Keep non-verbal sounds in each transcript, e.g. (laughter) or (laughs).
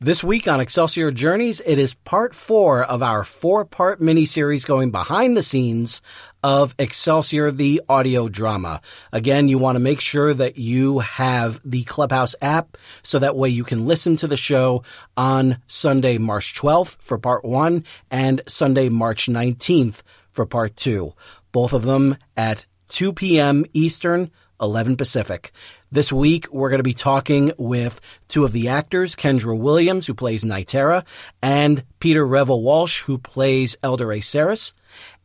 This week on Excelsior Journeys, it is part four of our four part miniseries going behind the scenes of Excelsior, the audio drama. Again, you want to make sure that you have the Clubhouse app so that way you can listen to the show on Sunday, March 12th for part one and Sunday, March 19th for part two. Both of them at 2 p.m. Eastern, 11 Pacific. This week, we're going to be talking with two of the actors, Kendra Williams, who plays Nitera, and Peter Revel Walsh, who plays Elder Aceris.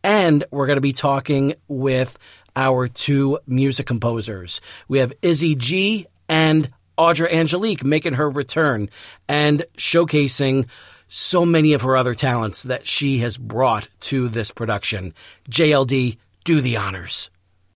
And we're going to be talking with our two music composers. We have Izzy G and Audra Angelique making her return and showcasing so many of her other talents that she has brought to this production. JLD, do the honors.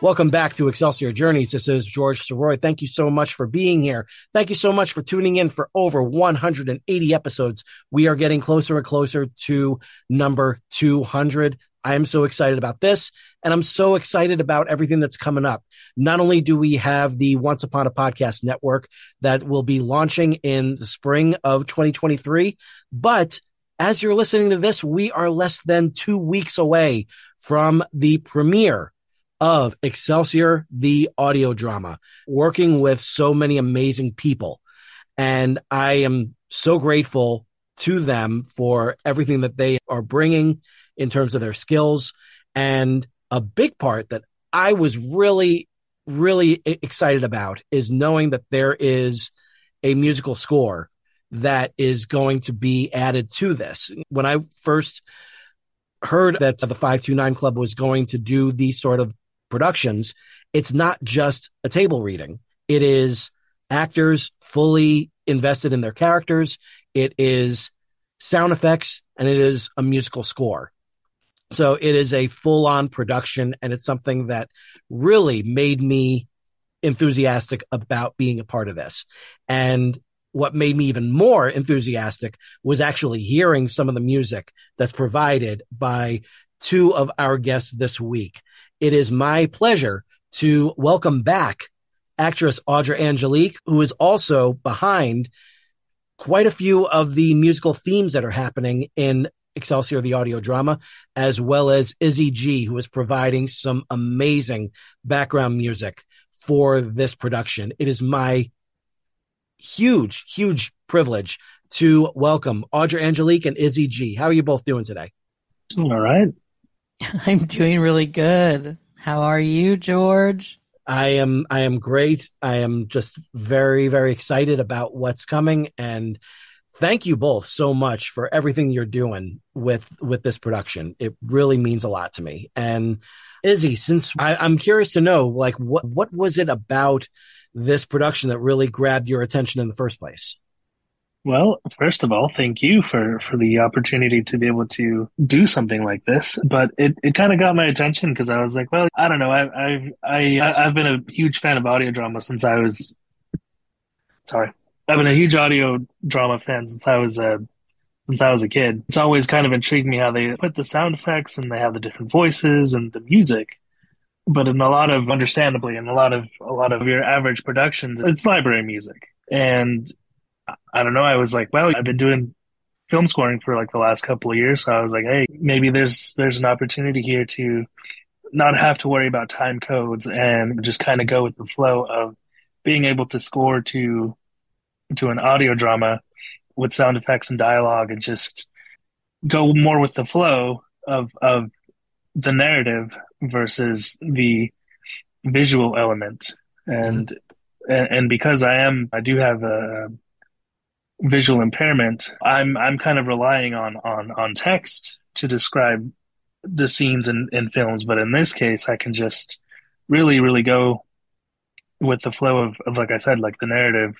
Welcome back to Excelsior Journeys. This is George Soroy. Thank you so much for being here. Thank you so much for tuning in for over 180 episodes. We are getting closer and closer to number 200. I am so excited about this and I'm so excited about everything that's coming up. Not only do we have the Once Upon a Podcast network that will be launching in the spring of 2023, but as you're listening to this, we are less than two weeks away from the premiere of Excelsior, the audio drama, working with so many amazing people. And I am so grateful to them for everything that they are bringing in terms of their skills. And a big part that I was really, really excited about is knowing that there is a musical score that is going to be added to this. When I first heard that the 529 Club was going to do these sort of productions, it's not just a table reading. It is actors fully invested in their characters. It is sound effects and it is a musical score. So it is a full on production and it's something that really made me enthusiastic about being a part of this. And what made me even more enthusiastic was actually hearing some of the music that's provided by two of our guests this week. It is my pleasure to welcome back actress Audra Angelique, who is also behind quite a few of the musical themes that are happening in Excelsior, the audio drama, as well as Izzy G, who is providing some amazing background music for this production. It is my huge, huge privilege to welcome Audra Angelique and Izzy G. How are you both doing today? All right. (laughs) I'm doing really good. How are you, George? I am I am great. I am just very very excited about what's coming and thank you both so much for everything you're doing with with this production. It really means a lot to me. And Izzy, since I, I'm curious to know, like what what was it about this production that really grabbed your attention in the first place? Well, first of all, thank you for for the opportunity to be able to do something like this. But it, it kind of got my attention because I was like, well, I don't know. I, I've I I've been a huge fan of audio drama since I was. Sorry, I've been a huge audio drama fan since I was a since I was a kid. It's always kind of intrigued me how they put the sound effects and they have the different voices and the music. But in a lot of, understandably, in a lot of a lot of your average productions, it's library music and I don't know. I was like, well, I've been doing film scoring for like the last couple of years. So I was like, hey, maybe there's there's an opportunity here to not have to worry about time codes and just kind of go with the flow of being able to score to to an audio drama with sound effects and dialogue and just go more with the flow of of the narrative versus the visual element and and, and because I am I do have a visual impairment, I'm I'm kind of relying on on on text to describe the scenes in, in films, but in this case, I can just really, really go with the flow of, of like I said, like the narrative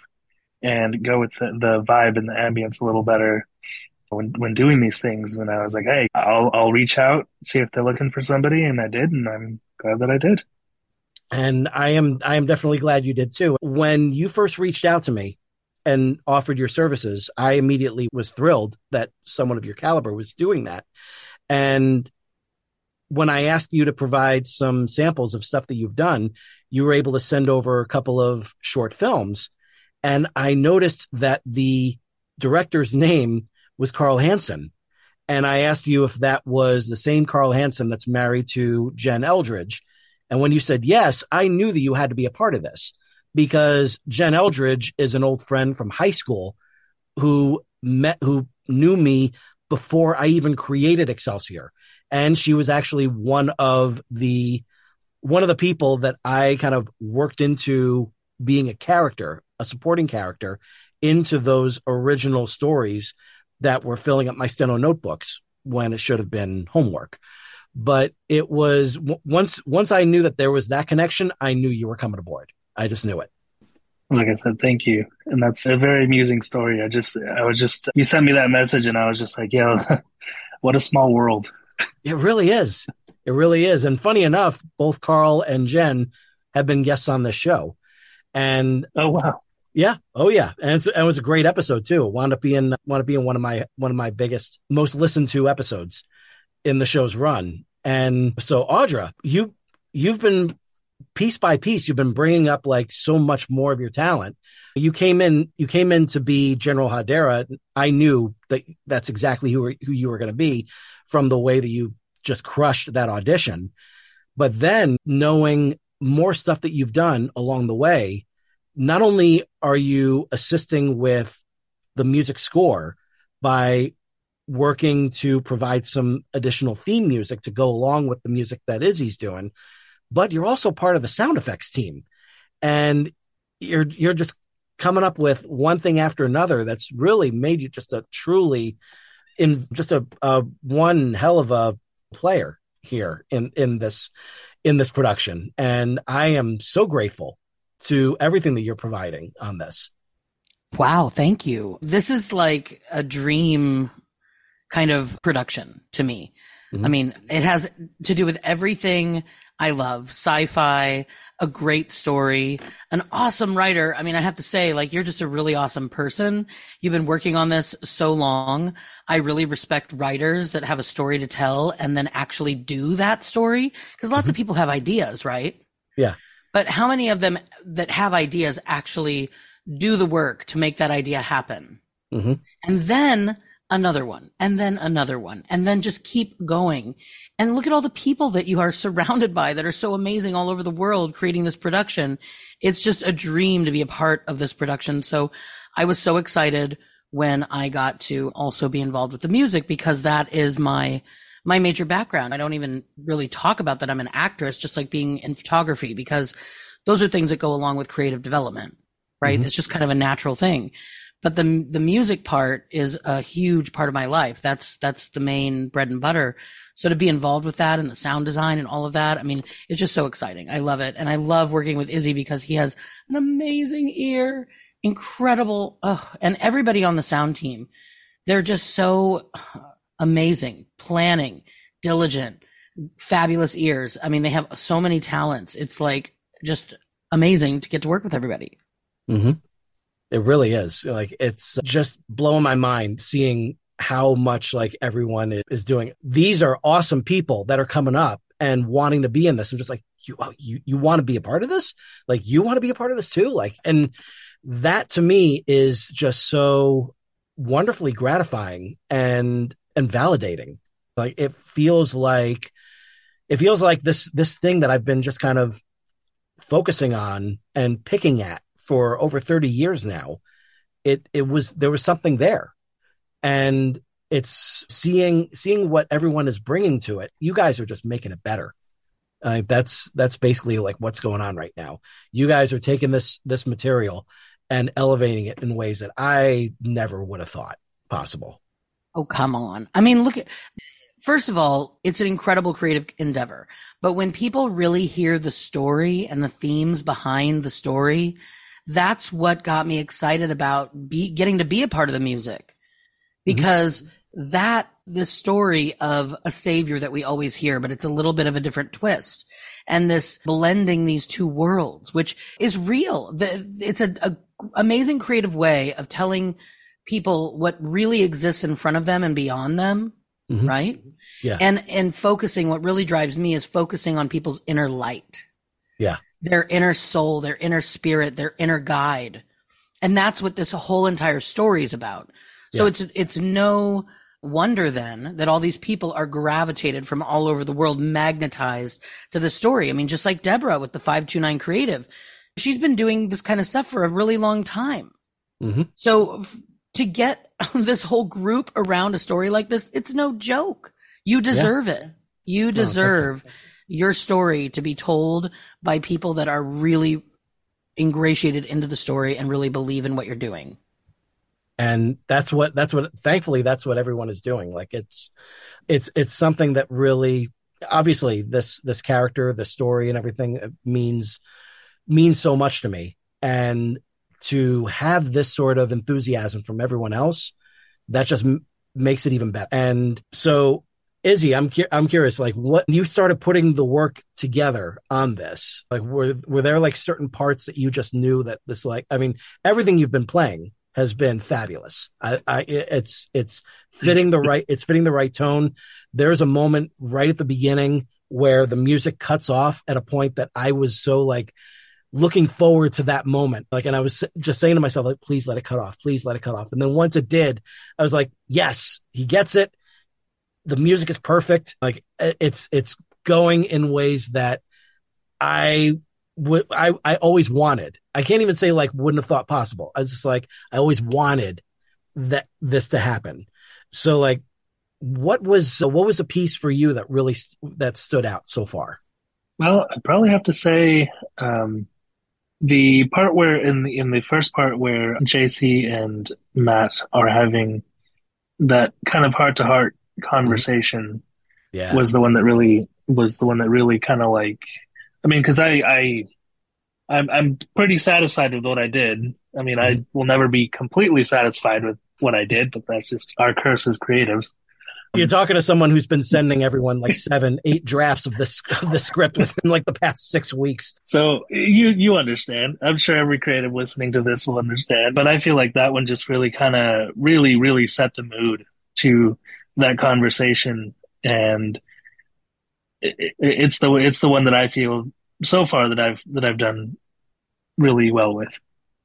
and go with the, the vibe and the ambience a little better when when doing these things. And I was like, hey, I'll I'll reach out, see if they're looking for somebody, and I did, and I'm glad that I did. And I am I am definitely glad you did too. When you first reached out to me and offered your services, I immediately was thrilled that someone of your caliber was doing that. And when I asked you to provide some samples of stuff that you've done, you were able to send over a couple of short films. And I noticed that the director's name was Carl Hansen. And I asked you if that was the same Carl Hansen that's married to Jen Eldridge. And when you said yes, I knew that you had to be a part of this because Jen Eldridge is an old friend from high school who met, who knew me before I even created Excelsior. And she was actually one of the, one of the people that I kind of worked into being a character, a supporting character into those original stories that were filling up my steno notebooks when it should have been homework. But it was once once I knew that there was that connection, I knew you were coming aboard. I just knew it. Like I said, thank you, and that's a very amusing story. I just, I was just, you sent me that message, and I was just like, yeah, (laughs) what a small world. It really is. It really is. And funny enough, both Carl and Jen have been guests on this show. And oh wow, yeah. Oh yeah. And, and, it was a great episode too. It wound up being wound up being one of my one of my biggest, most listened to episodes in the show's run. And so Audra, you you've been piece by piece, you've been bringing up like so much more of your talent. You came in, you came in to be General Hadera. I knew that that's exactly who who you were going to be from the way that you just crushed that audition. But then knowing more stuff that you've done along the way, not only are you assisting with the music score by working to provide some additional theme music to go along with the music that Izzy's doing, but you're also part of the sound effects team. And you're you're just coming up with one thing after another that's really made you just a truly in just a, a one hell of a player here in in this in this production and i am so grateful to everything that you're providing on this. Wow, thank you. This is like a dream kind of production to me. Mm-hmm. I mean, it has to do with everything I love sci fi, a great story, an awesome writer. I mean, I have to say, like, you're just a really awesome person. You've been working on this so long. I really respect writers that have a story to tell and then actually do that story because lots mm-hmm. of people have ideas, right? Yeah. But how many of them that have ideas actually do the work to make that idea happen? Mm-hmm. And then another one, and then another one, and then just keep going. And look at all the people that you are (laughs) surrounded by that are so amazing all over the world creating this production. It's just a dream to be a part of this production. So I was so excited when I got to also be involved with the music because that is my my major background. I don't even really talk about that I'm an actress, just like being in photography, because those are things that go along with creative development, right? Mm-hmm. It's just kind of a natural thing. But the the music part is a huge part of my life. That's that's the main bread and butter. So to be involved with that and the sound design and all of that, I mean, it's just so exciting. I love it, and I love working with Izzy because he has an amazing ear, incredible, oh, and everybody on the sound team, they're just so amazing, planning, diligent, fabulous ears. I mean, they have so many talents. It's like just amazing to get to work with everybody. Mm-hmm. It really is. Like it's just blowing my mind seeing how much like everyone is doing. These are awesome people that are coming up and wanting to be in this. I'm just like, you, oh, you, you want to be a part of this? Like you want to be a part of this too? Like, and that to me is just so wonderfully gratifying and and validating. Like it feels like it feels like this this thing that I've been just kind of focusing on and picking at for over 30 years now. It it was there was something there. And it's seeing seeing what everyone is bringing to it. You guys are just making it better. Uh, that's that's basically like what's going on right now. You guys are taking this this material and elevating it in ways that I never would have thought possible. Oh, come on. I mean, look at first of all, it's an incredible creative endeavor. But when people really hear the story and the themes behind the story, that's what got me excited about be, getting to be a part of the music because mm-hmm. that the story of a savior that we always hear, but it's a little bit of a different twist. And this blending these two worlds, which is real. The, it's a, a amazing creative way of telling people what really exists in front of them and beyond them. Mm-hmm. Right. Yeah. And, and focusing, what really drives me is focusing on people's inner light. Yeah. Their inner soul, their inner spirit, their inner guide. And that's what this whole entire story is about. So yeah. it's, it's no wonder then that all these people are gravitated from all over the world, magnetized to the story. I mean, just like Deborah with the 529 Creative, she's been doing this kind of stuff for a really long time. Mm-hmm. So to get (laughs) this whole group around a story like this, it's no joke. You deserve yeah. it. You deserve oh, your story to be told by people that are really ingratiated into the story and really believe in what you're doing. And that's what that's what thankfully that's what everyone is doing. Like it's it's it's something that really obviously this this character the story and everything uh, means means so much to me. And to have this sort of enthusiasm from everyone else that just m- makes it even better. And so Izzy, I'm cu- I'm curious. Like, what you started putting the work together on this? Like, were were there like certain parts that you just knew that this like? I mean, everything you've been playing has been fabulous. I, I, it's it's fitting the right it's fitting the right tone. There's a moment right at the beginning where the music cuts off at a point that I was so like looking forward to that moment. Like, and I was just saying to myself, like, please let it cut off. Please let it cut off. And then once it did, I was like, yes, he gets it. The music is perfect. Like it's, it's going in ways that I would, I, I always wanted. I can't even say like wouldn't have thought possible. I was just like I always wanted that this to happen. So like, what was what was a piece for you that really that stood out so far? Well, I'd probably have to say um, the part where in the in the first part where JC and Matt are having that kind of heart to heart Mm-hmm. conversation yeah. was the one that really was the one that really kind of like I mean because I I I'm I'm pretty satisfied with what I did. I mean, I mm-hmm. will never be completely satisfied with what I did, but that's just our curse as creatives. You're talking to someone who's been sending everyone like (laughs) seven, eight drafts of this of the script within like the past six weeks. So you you understand. I'm sure every creative listening to this will understand. But I feel like that one just really kind of really really set the mood to that conversation, and it, it, it's the it's the one that I feel so far that I've that I've done really well with.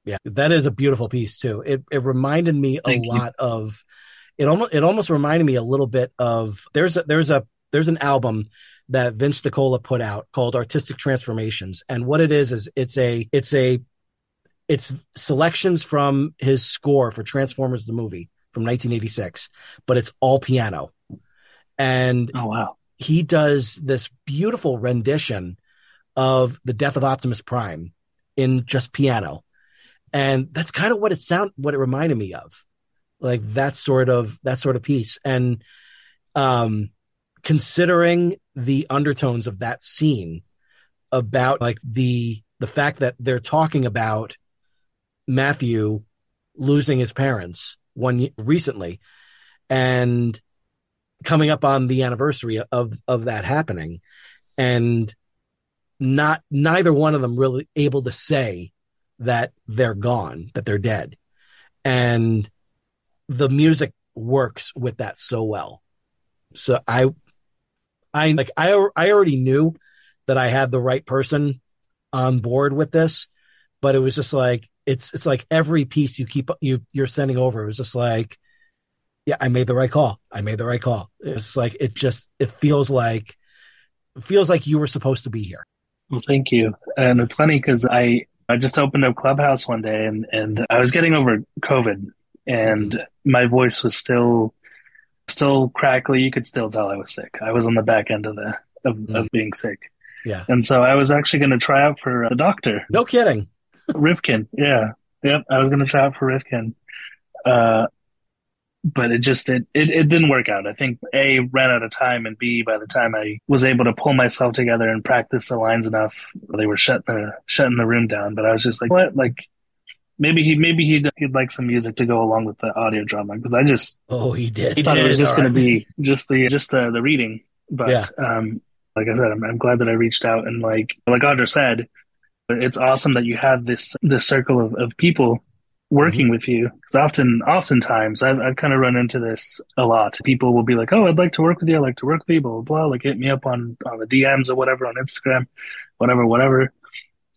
Yeah, that is a beautiful piece too. It it reminded me Thank a you. lot of it almost it almost reminded me a little bit of there's a there's a there's an album that Vince DiCola put out called Artistic Transformations. And what it is is it's a it's a it's selections from his score for Transformers the movie from 1986, but it's all piano. And oh wow. He does this beautiful rendition of the death of Optimus Prime in just piano. And that's kind of what it sound what it reminded me of. Like that sort of that sort of piece. And um considering the undertones of that scene about like the the fact that they're talking about Matthew losing his parents one recently and coming up on the anniversary of of that happening and not neither one of them really able to say that they're gone, that they're dead. And the music works with that so well. So I I like I I already knew that I had the right person on board with this, but it was just like it's it's like every piece you keep you you're sending over was just like yeah, I made the right call. I made the right call. It's like it just it feels like it feels like you were supposed to be here. Well, thank you. And it's funny because I I just opened up Clubhouse one day and and I was getting over COVID and my voice was still still crackly. You could still tell I was sick. I was on the back end of the of, mm. of being sick. Yeah. And so I was actually going to try out for a doctor. No kidding. Rifkin. Yeah. Yep. I was going to try out for Rifkin. Uh, but it just it, it it didn't work out. I think A ran out of time and B by the time I was able to pull myself together and practice the lines enough, they were shutting the shutting the room down. But I was just like, what? Like maybe he maybe he'd he'd like some music to go along with the audio drama because I just oh he did he thought did. it was just going right. to be just the just the, the reading. But Yeah. um, like I said, I'm, I'm glad that I reached out and like like Audra said, it's awesome that you have this this circle of, of people working mm-hmm. with you. Because often oftentimes I've, I've kind of run into this a lot. People will be like oh i'd like to work with you. I'd like to work with you blah blah blah like hit me up on on the dms or whatever on instagram whatever whatever.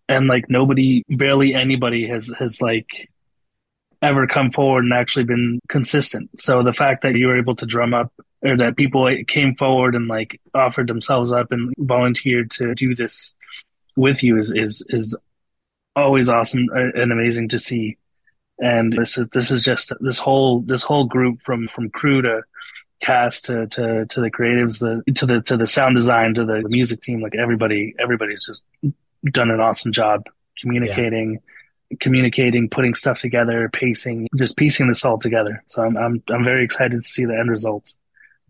And like nobody barely anybody has has like ever come forward and actually been consistent. So the fact that you were able to drum up or that people came forward and like offered themselves up and volunteered to do this with you is is is always awesome uh, and amazing to see. And this is this is just this whole this whole group from from crew to cast to to to the creatives the to the to the sound design to the music team like everybody everybody's just done an awesome job communicating communicating putting stuff together pacing just piecing this all together. So i'm i'm i'm very excited to see the end result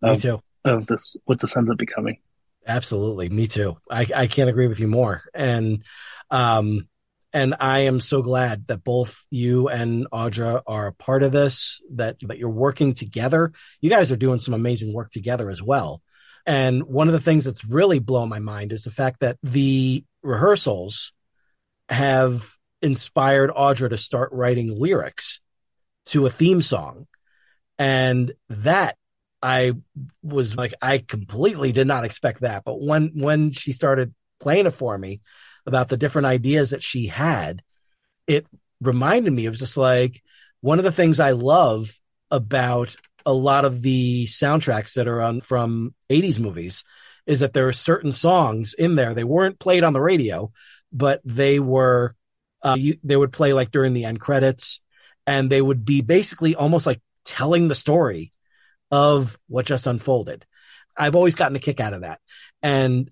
Me of, of this what this ends up becoming Absolutely. Me too. I, I can't agree with you more. And, um, and I am so glad that both you and Audra are a part of this, that, that you're working together. You guys are doing some amazing work together as well. And one of the things that's really blown my mind is the fact that the rehearsals have inspired Audra to start writing lyrics to a theme song. And that I was like, I completely did not expect that. But when when she started playing it for me about the different ideas that she had, it reminded me. It was just like one of the things I love about a lot of the soundtracks that are on from 80s movies is that there are certain songs in there. They weren't played on the radio, but they were uh, you, they would play like during the end credits, and they would be basically almost like telling the story of what just unfolded. I've always gotten a kick out of that. And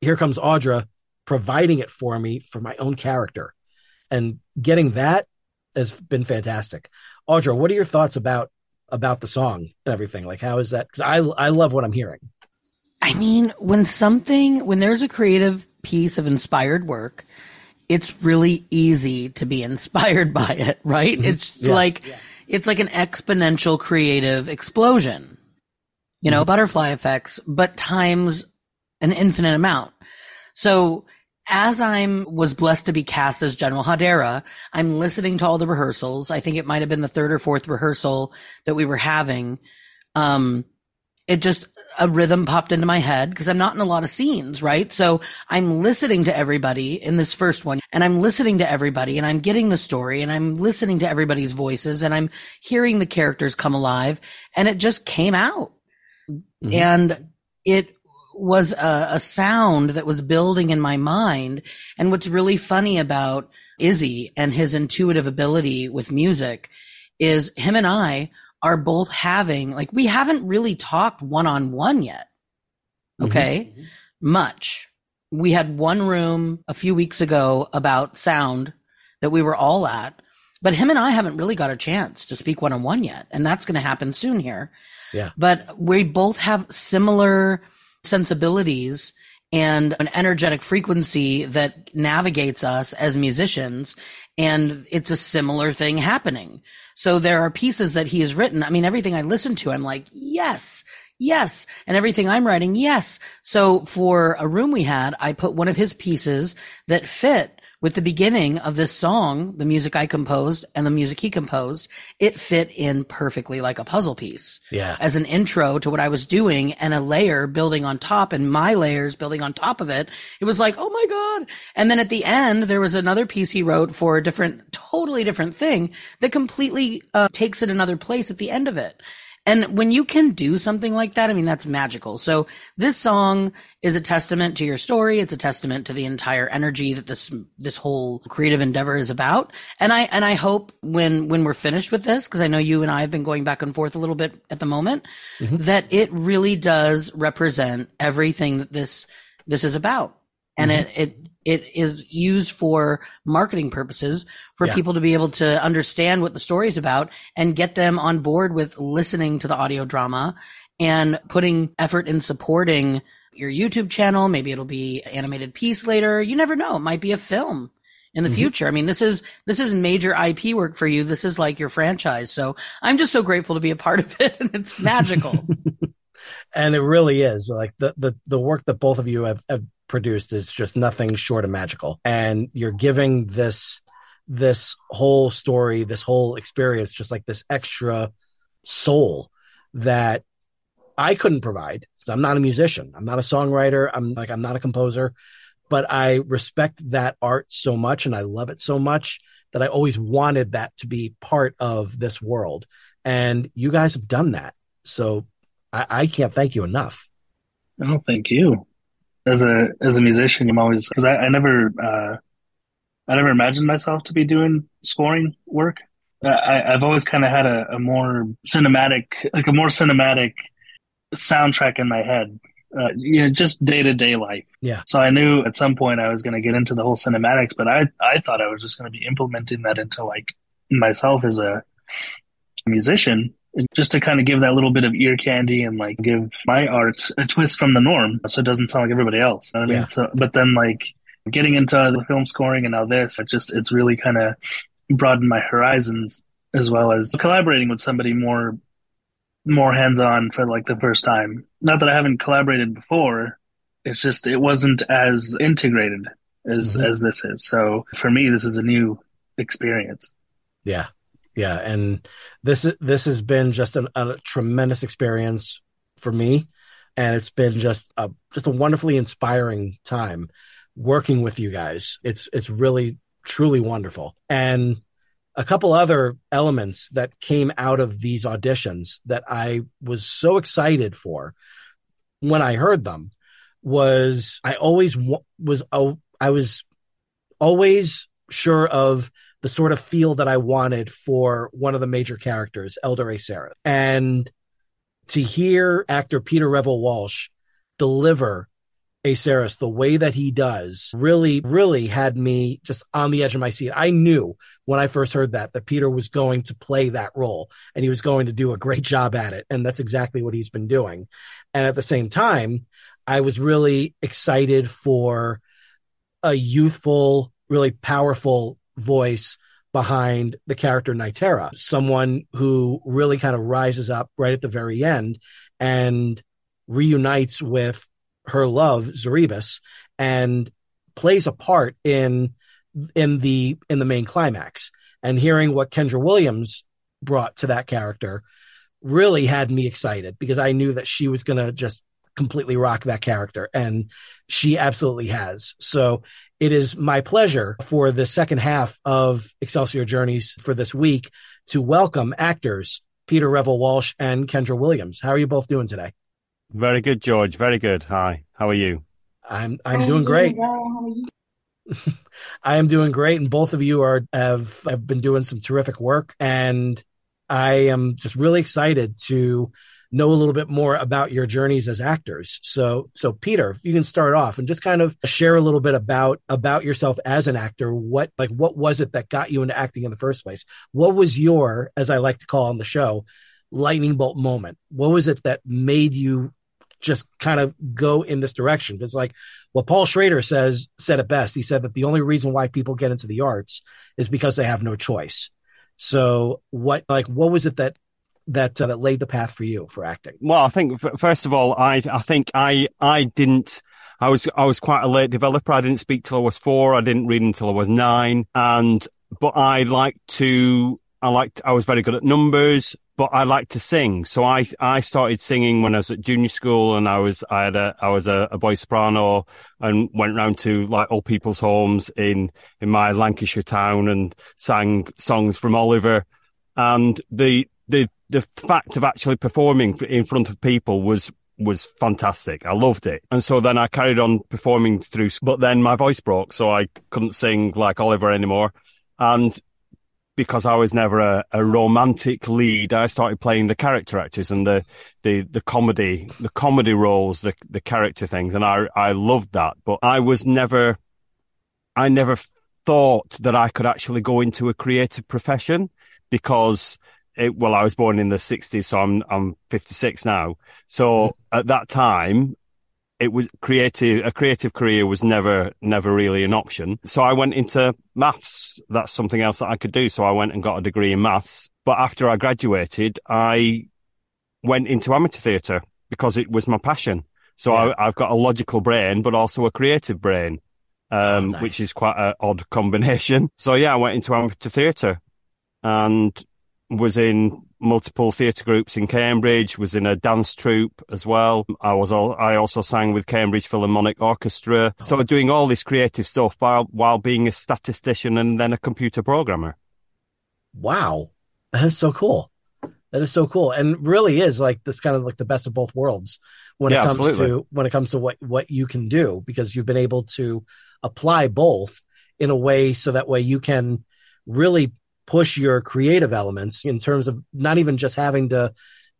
here comes Audra providing it for me for my own character. And getting that has been fantastic. Audra, what are your thoughts about about the song and everything? Like how is that cuz I I love what I'm hearing. I mean, when something, when there's a creative piece of inspired work, it's really easy to be (laughs) inspired by it, right? Mm-hmm. It's Yeah. like, it's like an exponential creative explosion, you know, butterfly effects, but times an infinite amount. So as I'm was blessed to be cast as General Hadera, I'm listening to all the rehearsals. I think it might have been the third or fourth rehearsal that we were having. Um, it just a rhythm popped into my head because I'm not in a lot of scenes, right? So I'm listening to everybody in this first one and I'm listening to everybody and I'm getting the story and I'm listening to everybody's voices and I'm hearing the characters come alive and it just came out. Mm-hmm. And it was a, a sound that was building in my mind. And what's really funny about Izzy and his intuitive ability with music is him and I are both having, like, we haven't really talked one on one yet. Mm-hmm. Okay. Much. We had one room a few weeks ago about sound that we were all at, but him and I haven't really got a chance to speak one on one yet. And that's going to happen soon here. Yeah. But we both have similar sensibilities and an energetic frequency that navigates us as musicians. And it's a similar thing happening. So there are pieces that he has written. I mean, everything I listen to, I'm like, yes, yes. And everything I'm writing, yes. So for a room we had, I put one of his pieces that fit with the beginning of this song, the music I composed and the music he composed. It fit in perfectly like a puzzle piece Yeah. as an intro to what I was doing and a layer building on top and my layers building on top of it. It was like, oh my God. And then at the end, there was another piece he wrote for a different, totally different thing that completely uh, takes it another place at the end of it. And when you can do something like that, I mean, that's magical. So this song is a testament to your story. It's a testament to the entire energy that this, this whole creative endeavor is about. And I, and I hope when, when we're finished with this, cause I know you and I have been going back and forth a little bit at the moment, that it really does represent everything that this, this is about. and mm-hmm. it, it it is used for marketing purposes for yeah. people to be able to understand what the story is about and get them on board with listening to the audio drama and putting effort in supporting your YouTube channel. Maybe it'll be an animated piece later. You never know. It might be a film in the mm-hmm. future. I mean, this is this is major IP work for you. This is like your franchise. So I'm just so grateful to be a part of it, (laughs) and it's magical. (laughs) and it really is like the the the work that both of you have, have produced is just nothing short of magical. And you're giving this this whole story, this whole experience, just like this extra soul that I couldn't provide. I'm not a musician. I'm not a songwriter. I'm like I'm not a composer, but I respect that art so much and I love it so much that I always wanted that to be part of this world. And you guys have done that. So I, I can't thank you enough. Oh, thank you as a as a musician, I'm always because I, I never uh, I never imagined myself to be doing scoring work. I, I've always kind of had a, a, more cinematic, like a more cinematic soundtrack in my head. Uh, you know, just day to day life. Yeah. So I knew at some point I was going to get into the whole cinematics, but I I thought I was just going to be implementing that into like myself as a musician just to kind of give that little bit of ear candy and like give my art a twist from the norm so it doesn't sound like everybody else. I mean, yeah. so, but then like getting into the film scoring and now this, it just, it's really kind of broadened my horizons as well as collaborating with somebody more, more hands on for like the first time. Not that I haven't collaborated before. It's just, it wasn't as integrated as, mm-hmm. as this is. So for me, this is a new experience. Yeah yeah and this this has been just an, a tremendous experience for me and it's been just a just a wonderfully inspiring time working with you guys. It's it's really truly wonderful. And a couple other elements that came out of these auditions that I was so excited for when I heard them was I always was I was always sure of the sort of feel that I wanted for one of the major characters, Elder Acerys. And to hear actor Peter Revel Walsh deliver Acerys the way that he does really, really had me just on the edge of my seat. I knew when I first heard that, that Peter was going to play that role and he was going to do a great job at it. And that's exactly what he's been doing. And at the same time, I was really excited for a youthful, really powerful voice behind the character Nytera, someone who really kind of rises up right at the very end and reunites with her love, Zaribus, and plays a part in in the in the main climax. And hearing what Kendra Williams brought to that character really had me excited because I knew that she was going to just completely rock that character and she absolutely has. So it is my pleasure for the second half of Excelsior Journeys for this week to welcome actors Peter Revel Walsh and Kendra Williams. How are you both doing today? Very good, George. Very good. Hi. How are you? I'm I'm doing great. (laughs) I am doing great, and both of you are have have been doing some terrific work, and I am just really excited to know a little bit more about your journeys as actors. So, so Peter, you can start off and just kind of share a little bit about about yourself as an actor. What like what was it that got you into acting in the first place? What was your, as I like to call on the show, lightning bolt moment? What was it that made you just kind of go in this direction. It's like what Paul Schrader says said it best. He said that the only reason why people get into the arts is because they have no choice. So what like what was it that that uh, that laid the path for you for acting? Well, I think first of all, I I think I I didn't. I was I was quite a late developer. I didn't speak till I was four. I didn't read until I was nine. And but I liked to. I liked. I was very good at numbers, but I liked to sing. So I I started singing when I was at junior school, and I was I had a I was a, a boy soprano, and went round to like old people's homes in in my Lancashire town and sang songs from Oliver. And the the the fact of actually performing in front of people was was fantastic. I loved it. And so then I carried on performing through, but then my voice broke, so I couldn't sing like Oliver anymore. And because I was never a, a, romantic lead, I started playing the character actors and the, the, the comedy, the comedy roles, the, the character things. And I, I loved that, but I was never, I never thought that I could actually go into a creative profession because it, well, I was born in the sixties, so I'm, I'm 56 now. So mm-hmm. at that time, it was creative, a creative career was never, never really an option. So I went into maths. That's something else that I could do. So I went and got a degree in maths. But after I graduated, I went into amateur theatre because it was my passion. So yeah. I, have got a logical brain, but also a creative brain, um, oh, nice. which is quite an odd (laughs) combination. So yeah, I went into amateur theatre and was in multiple theatre groups in Cambridge, was in a dance troupe as well. I was all, I also sang with Cambridge Philharmonic Orchestra. Oh. So doing all this creative stuff while, while being a statistician and then a computer programmer. Wow. That is so cool. That is so cool. And really is like this kind of like the best of both worlds when yeah, it comes absolutely. to when it comes to what, what you can do because you've been able to apply both in a way so that way you can really push your creative elements in terms of not even just having to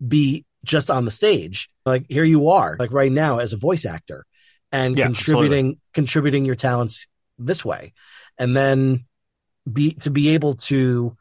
be just on the stage. Like here you are, like right now as a voice actor and yeah, contributing, absolutely. contributing your talents this way. And then be, to be able to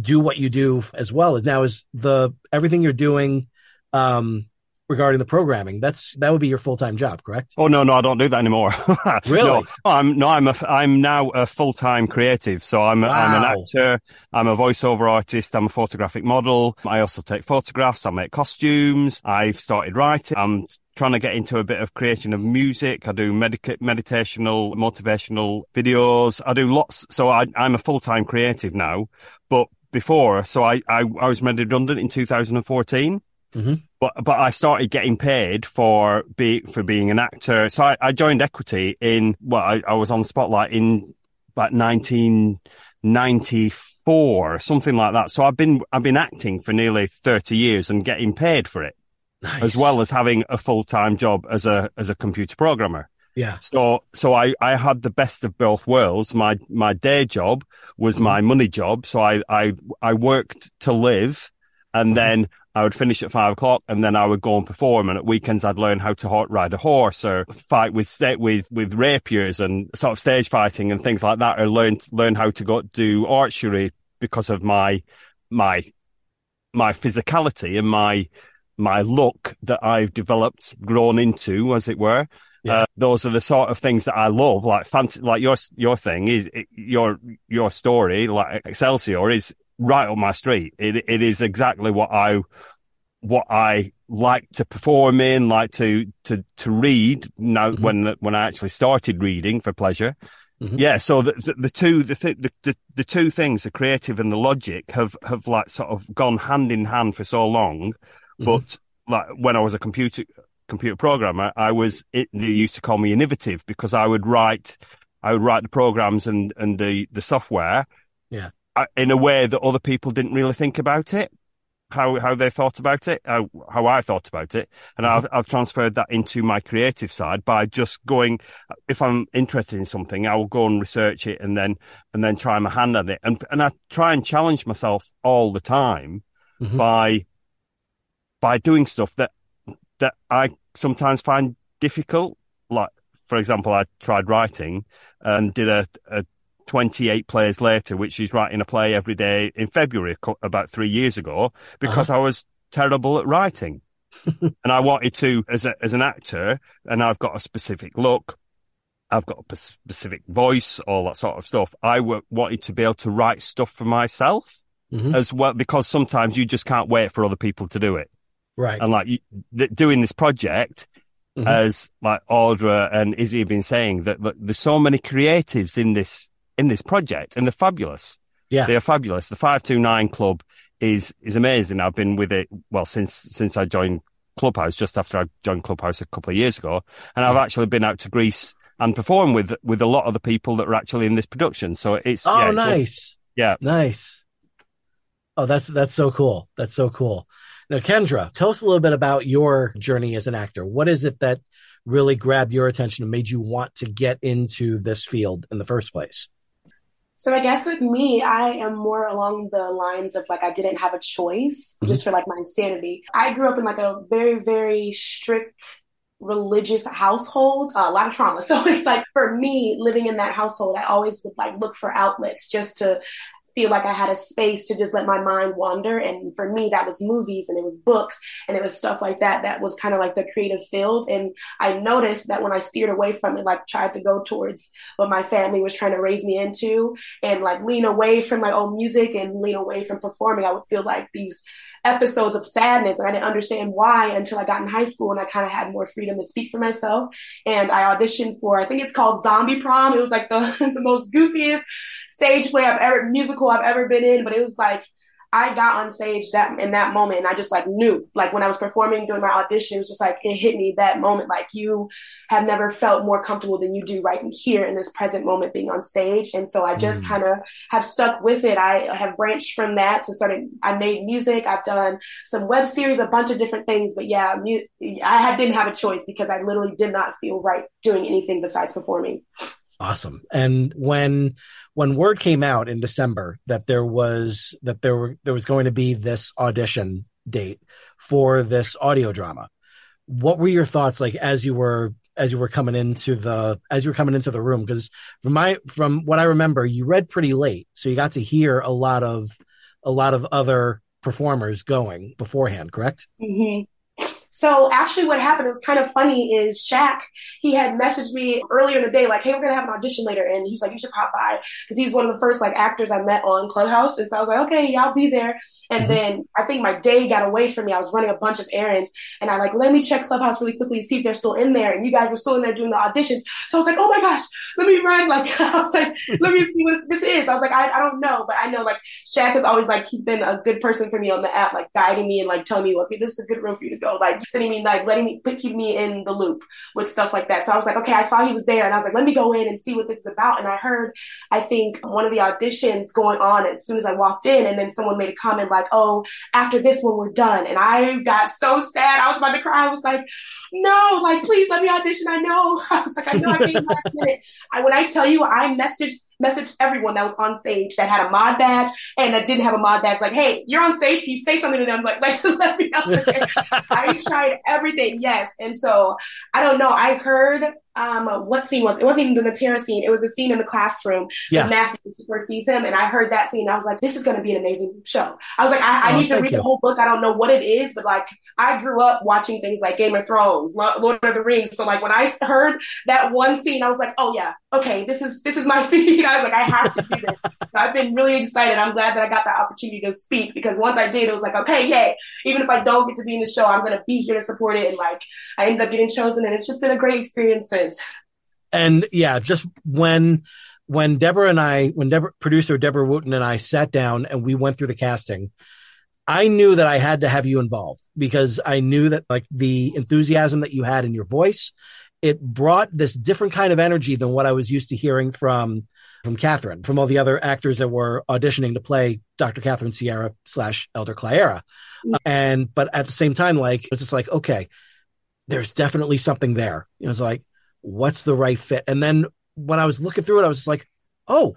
do what you do as well. Now is the, everything you're doing, um, regarding the programming. That's that would be your full time job, correct? Oh no, no, I don't do that anymore. (laughs) really? No, I'm no, I'm a I'm now a full time creative. So I'm wow. I'm an actor. I'm a voiceover artist. I'm a photographic model. I also take photographs. I make costumes. I've started writing. I'm trying to get into a bit of creation of music. I do medica- meditational, motivational videos. I do lots. So I, I'm a full time creative now. But before, so I, I, I was made redundant in 2014. Mm-hmm. But but I started getting paid for be for being an actor. So I, I joined Equity in well, I, I was on Spotlight in about 1994, something like that. So I've been I've been acting for nearly 30 years and getting paid for it, nice. as well as having a full time job as a as a computer programmer. Yeah. So so I, I had the best of both worlds. My my day job was mm-hmm. my money job. So I I I worked to live and mm-hmm. then I would finish at five o'clock and then I would go and perform. And at weekends, I'd learn how to ride a horse or fight with with with rapiers and sort of stage fighting and things like that, or learn learn how to go do archery because of my my my physicality and my my look that I've developed, grown into, as it were. Yeah. Uh, those are the sort of things that I love, like fancy, like your your thing is your your story, like Excelsior is right on my street. It it is exactly what I what I like to perform in, like to to to read. Now, mm-hmm. when when I actually started reading for pleasure, mm-hmm. yeah. So the, the, the two the, th- the, the the two things, the creative and the logic, have have like sort of gone hand in hand for so long. Mm-hmm. But like when I was a computer computer programmer, I was it, they used to call me innovative because I would write I would write the programs and and the the software. Yeah in a way that other people didn't really think about it, how how they thought about it, how, how I thought about it, and mm-hmm. I've I've transferred that into my creative side by just going. If I'm interested in something, I will go and research it, and then and then try my hand at it, and and I try and challenge myself all the time mm-hmm. by by doing stuff that that I sometimes find difficult. Like for example, I tried writing and did a, a 28 plays later, which is writing a play every day in February, about three years ago, because uh-huh. I was terrible at writing. (laughs) and I wanted to, as a, as an actor, and I've got a specific look, I've got a specific voice, all that sort of stuff. I w- wanted to be able to write stuff for myself mm-hmm. as well, because sometimes you just can't wait for other people to do it. Right. And like you, th- doing this project, mm-hmm. as like Audra and Izzy have been saying, that look, there's so many creatives in this in this project, and they're fabulous. Yeah, they are fabulous. The five two nine club is is amazing. I've been with it well since since I joined Clubhouse, just after I joined Clubhouse a couple of years ago, and I've mm. actually been out to Greece and perform with with a lot of the people that are actually in this production. So it's oh yeah, nice, yeah, nice. Oh, that's that's so cool. That's so cool. Now, Kendra, tell us a little bit about your journey as an actor. What is it that really grabbed your attention and made you want to get into this field in the first place? So I guess with me, I am more along the lines of like I didn't have a choice mm-hmm. just for like my sanity. I grew up in like a very, very strict religious household, uh, a lot of trauma. (laughs) So it's like for me living in that household, I always would like look for outlets just to feel like I had a space to just let my mind wander. And for me, that was movies and it was books and it was stuff like that. That was kind of like the creative field. And I noticed that when I steered away from it, like tried to go towards what my family was trying to raise me into and like lean away from my own music and lean away from performing, I would feel like these episodes of sadness and I didn't understand why until I got in high school and I kind of had more freedom to speak for myself. And I auditioned for, I think it's called Zombie Prom. It was like the, (laughs) the most goofiest stage play I've ever musical I've ever been in, but it was like I got on stage that in that moment and I just like knew like when I was performing during my audition, it was just like it hit me that moment like you have never felt more comfortable than you do right here in this present moment being on stage. And so I just mm. kind of have stuck with it. I have branched from that to sort of I made music, I've done some web series, a bunch of different things, but yeah, mu- I had, didn't have a choice because I literally did not feel right doing anything besides performing. Awesome. And when when word came out in December that there was that there were there was going to be this audition date for this audio drama, what were your thoughts like as you were as you were coming into the as you were coming into the room? Because from my from what I remember, you read pretty late, so you got to hear a lot of a lot of other performers going beforehand, correct? Mm-hmm. So actually what happened, it was kind of funny, is Shaq, he had messaged me earlier in the day, like, hey, we're gonna have an audition later. And he was like, you should pop by. Cause he's one of the first like actors I met on Clubhouse. And so I was like, okay, yeah, I'll be there. And mm-hmm. then I think my day got away from me. I was running a bunch of errands and I like, let me check Clubhouse really quickly to see if they're still in there. And you guys were still in there doing the auditions. So I was like, oh my gosh, let me run. (laughs) Like, I was like, let me see what this is. I was like, I, I don't know, but I know like Shaq is always like, he's been a good person for me on the app, like guiding me and like telling me, okay, this is a good room for you to go. Like sending me like letting me keep me in the loop with stuff like that. So I was like, okay, I saw he was there and I was like, let me go in and see what this is about. And I heard, I think one of the auditions going on as soon as I walked in and then someone made a comment like, oh, after this one, we're done. And I got so sad. I was about to cry. I was like, no, like, please let me audition. I know. (laughs) I was like, I know I came last minute. I, when I tell you, I messaged messaged everyone that was on stage that had a mod badge and that didn't have a mod badge. Like, hey, you're on stage. Can you say something to them? Like, (laughs) like, so let me know. (laughs) I tried everything. Yes. And so I don't know. I heard um, what scene was it? wasn't even the Natera scene. It was the scene in the classroom yeah. Matthew first sees him. And I heard that scene. I was like, this is going to be an amazing show. I was like, I, I oh, need to read you. the whole book. I don't know what it is, but like, I grew up watching things like Game of Thrones, Lord of the Rings. So like, when I heard that one scene, I was like, oh yeah, okay, this is, this is my (laughs) speed. I was like, I have to do this. so I've been really excited. I'm glad that I got the opportunity to speak because once I did, it was like, okay, yay. Even if I don't get to be in the show, I'm going to be here to support it. And like, I ended up getting chosen and it's just been a great experience since. And yeah, just when when Deborah and I, when Deborah, producer Deborah Wooten and I sat down and we went through the casting, I knew that I had to have you involved because I knew that like the enthusiasm that you had in your voice, it brought this different kind of energy than what I was used to hearing from from Catherine, from all the other actors that were auditioning to play Dr. Catherine Sierra slash Elder Clara. Mm-hmm. And but at the same time, like it was just like, okay, there's definitely something there. It was like, what's the right fit? And then when I was looking through it, I was like, oh,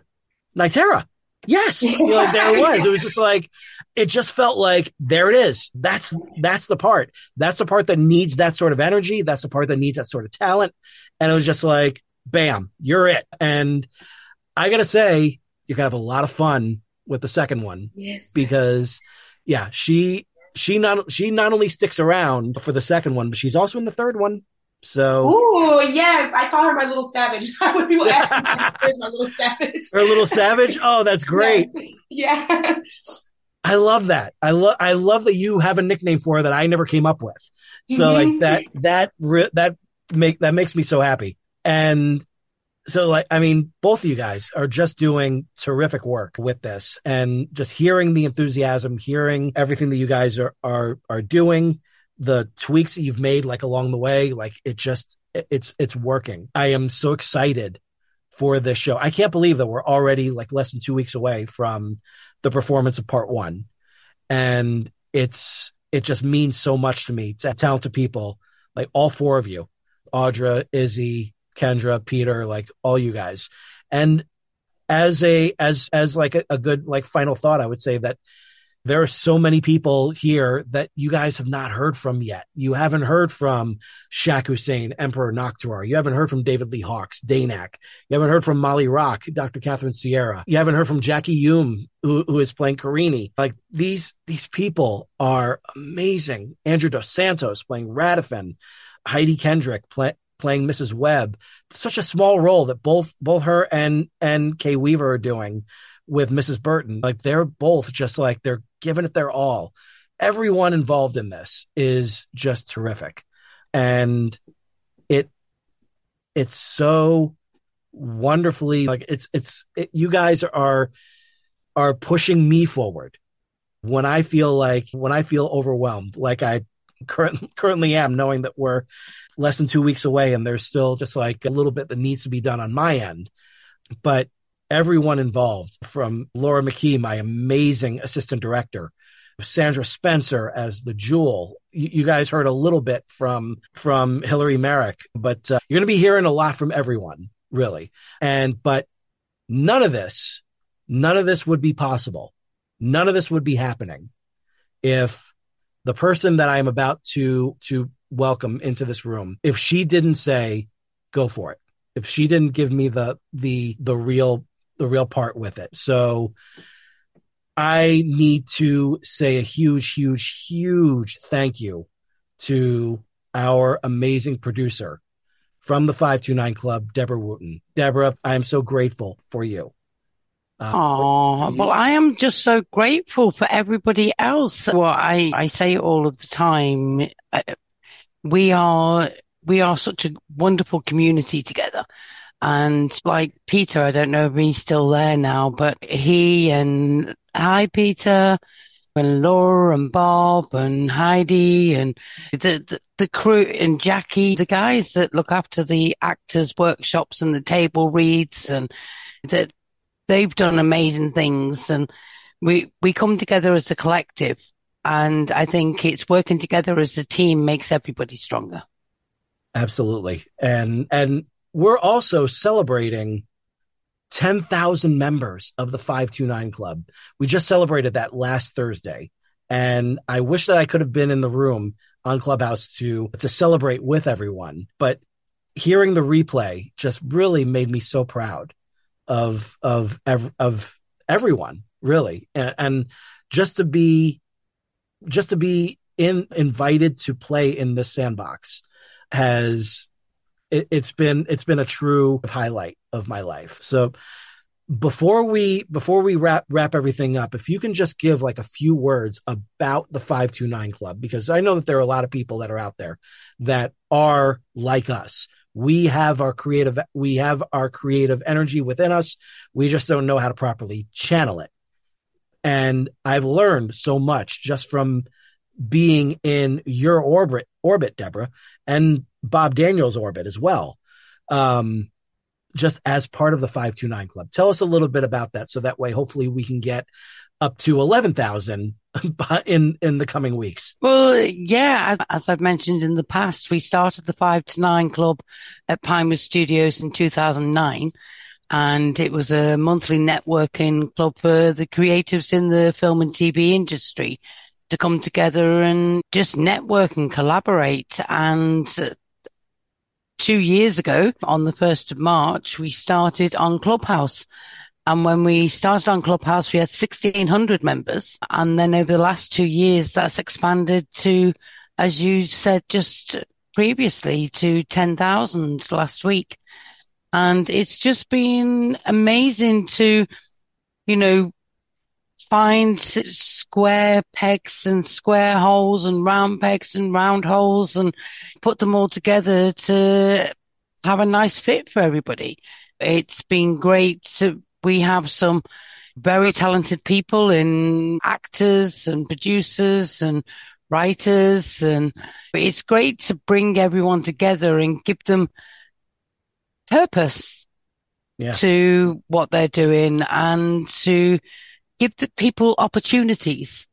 Nitera. Yes. (laughs) You know, there it was. It was just like, it just felt like there it is. That's, that's the part. That's the part that needs that sort of energy. That's the part that needs that sort of talent. And it was just like, bam, you're it. And I got to say, you're going to have a lot of fun with the second one. Yes. Because yeah, she, she not, she not only sticks around for the second one, but she's also in the third one. So, oh yes, I call her my little savage. when people ask me, "Where's my little savage?" Her little savage. Oh, that's great. (laughs) Yes. Yeah. I love that. I love. I love that you have a nickname for her that I never came up with. So mm-hmm. like that. That re- that make that makes me so happy. And so like I mean, both of you guys are just doing terrific work with this, and just hearing the enthusiasm, hearing everything that you guys are are are doing the tweaks that you've made like along the way like it just it's it's working. I am so excited for this show. I can't believe that we're already like less than two weeks away from the performance of part one. And it's it just means so much to me to talented people like all four of you audra izzy kendra peter like all you guys. And as a as as like a, a good like final thought, I would say that there are so many people here that you guys have not heard from yet. You haven't heard from Shaq Hussein, Emperor Nocturwar. You haven't heard from David Lee Hawks, Danak. You haven't heard from Molly Rock, Dr. Catherine Sierra. You haven't heard from Jackie Hume, who, who is playing Carini. Like these, these people are amazing. Andrew Dos Santos playing Radifin, Heidi Kendrick play, playing Mrs. Webb. Such a small role that both, both her and, and Kay Weaver are doing with Mrs. Burton. Like they're both just like they're giving it their all. Everyone involved in this is just terrific. And it it's so wonderfully like it's it's it, you guys are are pushing me forward when I feel like when I feel overwhelmed, like I current, (laughs) currently am, knowing that we're less than two weeks away and there's still just like a little bit that needs to be done on my end. But everyone involved from Laura McKee, my amazing assistant director, Sandra Spencer as the Jewel. You, you guys heard a little bit from from Hillary Merrick, but uh, you're going to be hearing a lot from everyone, really. And but none of this, none of this would be possible. None of this would be happening if the person that I'm about to to welcome into this room, if she didn't say, "Go for it," if she didn't give me the the the real the real part with it. So I need to say a huge, huge, huge thank you to our amazing producer from the 529 Club, Deborah Wooten. Deborah, I am so grateful for you. Uh, oh, well, I am just so grateful for everybody else. Well, I, I say all of the time. Uh, we are, we are such a wonderful community together. And like Peter, I don't know if he's still there now, but he and hi, Peter and Laura and Bob and Heidi and the, the, the crew and Jackie, the guys that look after the actors workshops and the table reads and that they've done amazing things. And we, we come together as a collective. And I think it's working together as a team makes everybody stronger. Absolutely. And, and we're also celebrating 10,000 members of the 529 Club. We just celebrated that last Thursday. And I wish that I could have been in the room on Clubhouse to, to celebrate with everyone. But hearing the replay just really made me so proud of, of, of everyone, really. And, and just to be, just to be in, invited to play in this sandbox has it, it's been it's been a true highlight of my life. So before we before we wrap wrap everything up, if you can just give like a few words about the 529 club because I know that there are a lot of people that are out there that are like us. We have our creative we have our creative energy within us. We just don't know how to properly channel it. And I've learned so much just from being in your orbit orbit Deborah and Bob Daniels orbit as well. Um, just as part of the 529 club. Tell us a little bit about that. So that way, hopefully we can get up to 11,000 (laughs) in, in the coming weeks. Well, yeah, as I've mentioned in the past, we started the five to nine club at Pinewood Studios in 2009. And it was a monthly networking club for the creatives in the film and TV industry to come together and just network and collaborate. And two years ago, on the 1st of March, we started on Clubhouse. And when we started on Clubhouse, we had 1600 members. And then over the last two years, that's expanded to, as you said just previously, to 10,000 last week. And it's just been amazing to, you know, find square pegs and square holes and round pegs and round holes and put them all together to have a nice fit for everybody. It's been great. To, we have some very talented people in actors and producers and writers. And it's great to bring everyone together and give them purpose yeah. to what they're doing and to give the people opportunities.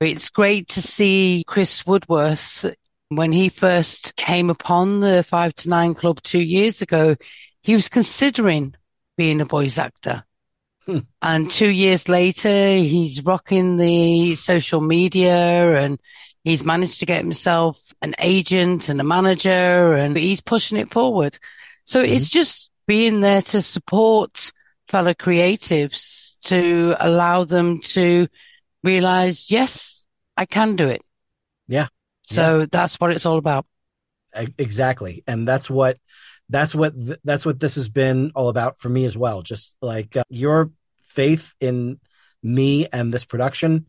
It's great to see Chris Woodworth when he first came upon the five to nine club two years ago. He was considering being a voice actor. Hmm. And two years later, he's rocking the social media and he's managed to get himself an agent and a manager and he's pushing it forward. So mm-hmm. it's just being there to support fellow creatives to allow them to realize, yes, I can do it. Yeah. So yeah. that's what it's all about. Exactly. And that's what that's what th- that's what this has been all about for me as well. Just like uh, your faith in me and this production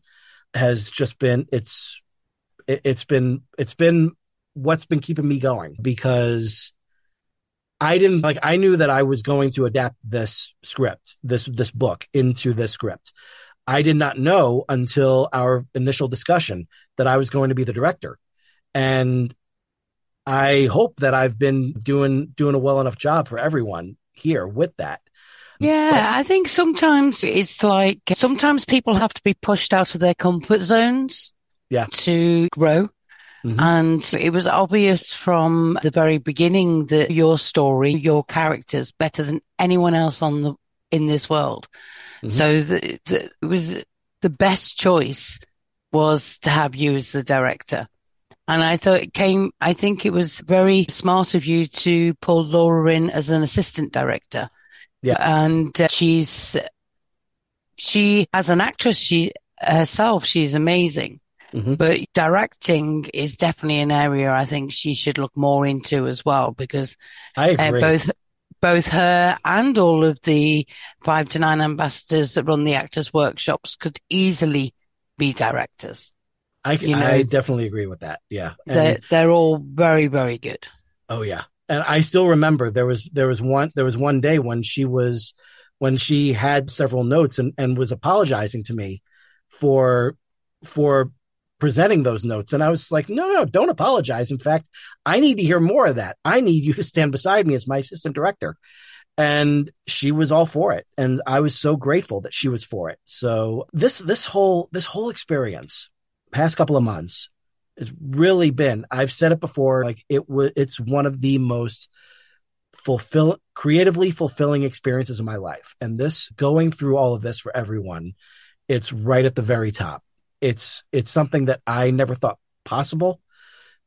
has just been it's it, it's been it's been what's been keeping me going because I didn't like I knew that I was going to adapt this script, this this book into this script. I did not know until our initial discussion that I was going to be the director. And I hope that I've been doing doing a well enough job for everyone here with that. Yeah, I think sometimes it's like sometimes people have to be pushed out of their comfort zones yeah. to grow. Mm-hmm. And it was obvious from the very beginning that your story, your characters better than anyone else on the in this world. Mm-hmm. So the, the, it was the best choice was to have you as the director. And I thought it came, I think it was very smart of you to pull Laura in as an assistant director. Yeah. And uh, she's, she, as an actress, she herself, she's amazing. Mm-hmm. But directing is definitely an area I think she should look more into as well because uh, both both her and all of the five to nine ambassadors that run the actors workshops could easily be directors. I, you know, I definitely agree with that. Yeah. And, they're, they're all very, very good. Oh yeah. And I still remember there was, there was one, there was one day when she was, when she had several notes and, and was apologizing to me for, for presenting those notes. And I was like, no, no, don't apologize. In fact, I need to hear more of that. I need you to stand beside me as my assistant director. And she was all for it. And I was so grateful that she was for it. So this, this whole, this whole experience past couple of months has really been, I've said it before, like it was, it's one of the most fulfill, creatively fulfilling experiences of my life. And this going through all of this for everyone, it's right at the very top. It's, it's something that I never thought possible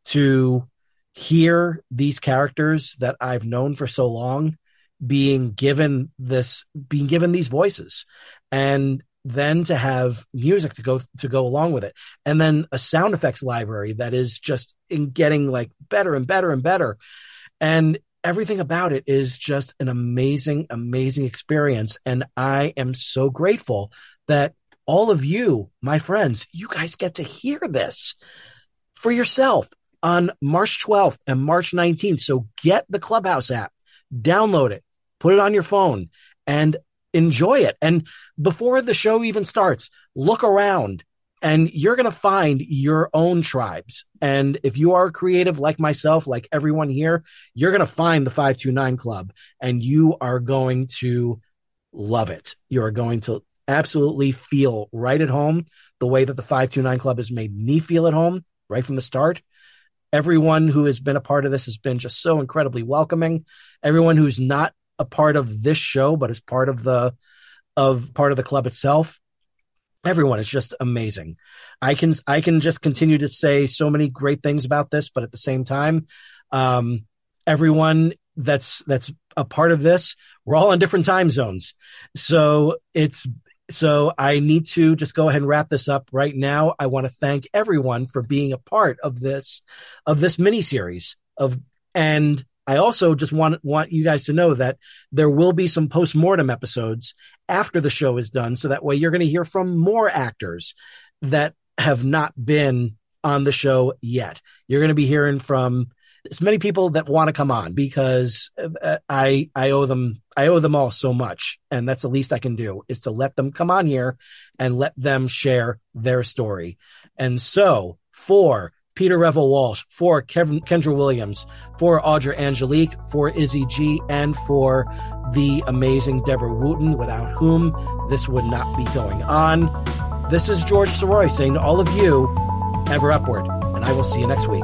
to hear these characters that I've known for so long being given this, being given these voices and then to have music to go to go along with it. And then a sound effects library that is just in getting like better and better and better. And everything about it is just an amazing amazing experience. And i am so grateful that all of you my friends you guys get to hear this for yourself on march 12th and march 19th so get the clubhouse app download it put it on your phone and enjoy it. And before the show even starts, look around and you're going to find your own tribes. And if you are creative like myself, like everyone here, you're going to find the 529 Club and you are going to love it. You are going to absolutely feel right at home the way that the 529 Club has made me feel at home right from the start. Everyone who has been a part of this has been just so incredibly welcoming. Everyone who's not a part of this show, but is part of the of part of the club itself. Everyone is just amazing. I can I can just continue to say so many great things about this, but at the same time, um, everyone that's that's a part of this, we're all on different time zones. So it's so I need to just go ahead and wrap this up right now. I want to thank everyone for being a part of this of this mini series of and I also just want want you guys to know that there will be some post mortem episodes after the show is done, so that way you're going to hear from more actors that have not been on the show yet. You're going to be hearing from as many people that want to come on because uh, I I owe them I owe them all so much, and that's the least I can do is to let them come on here and let them share their story. And so for Peter Revel Walsh, for Kevin, Kendra Williams, for Audra Angelique, for Izzy G, and for the amazing Deborah Wooten, without whom this would not be going on. This is George Soroy saying to all of you, ever upward, and I will see you next week.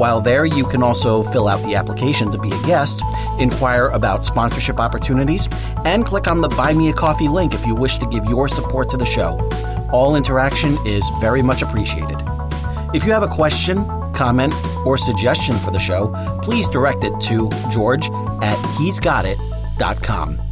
While there, you can also fill out the application to be a guest, inquire about sponsorship opportunities, and click on the Buy Me a Coffee link if you wish to give your support to the show. All interaction is very much appreciated. If you have a question, comment, or suggestion for the show, please direct it to george at he'sgotit.com.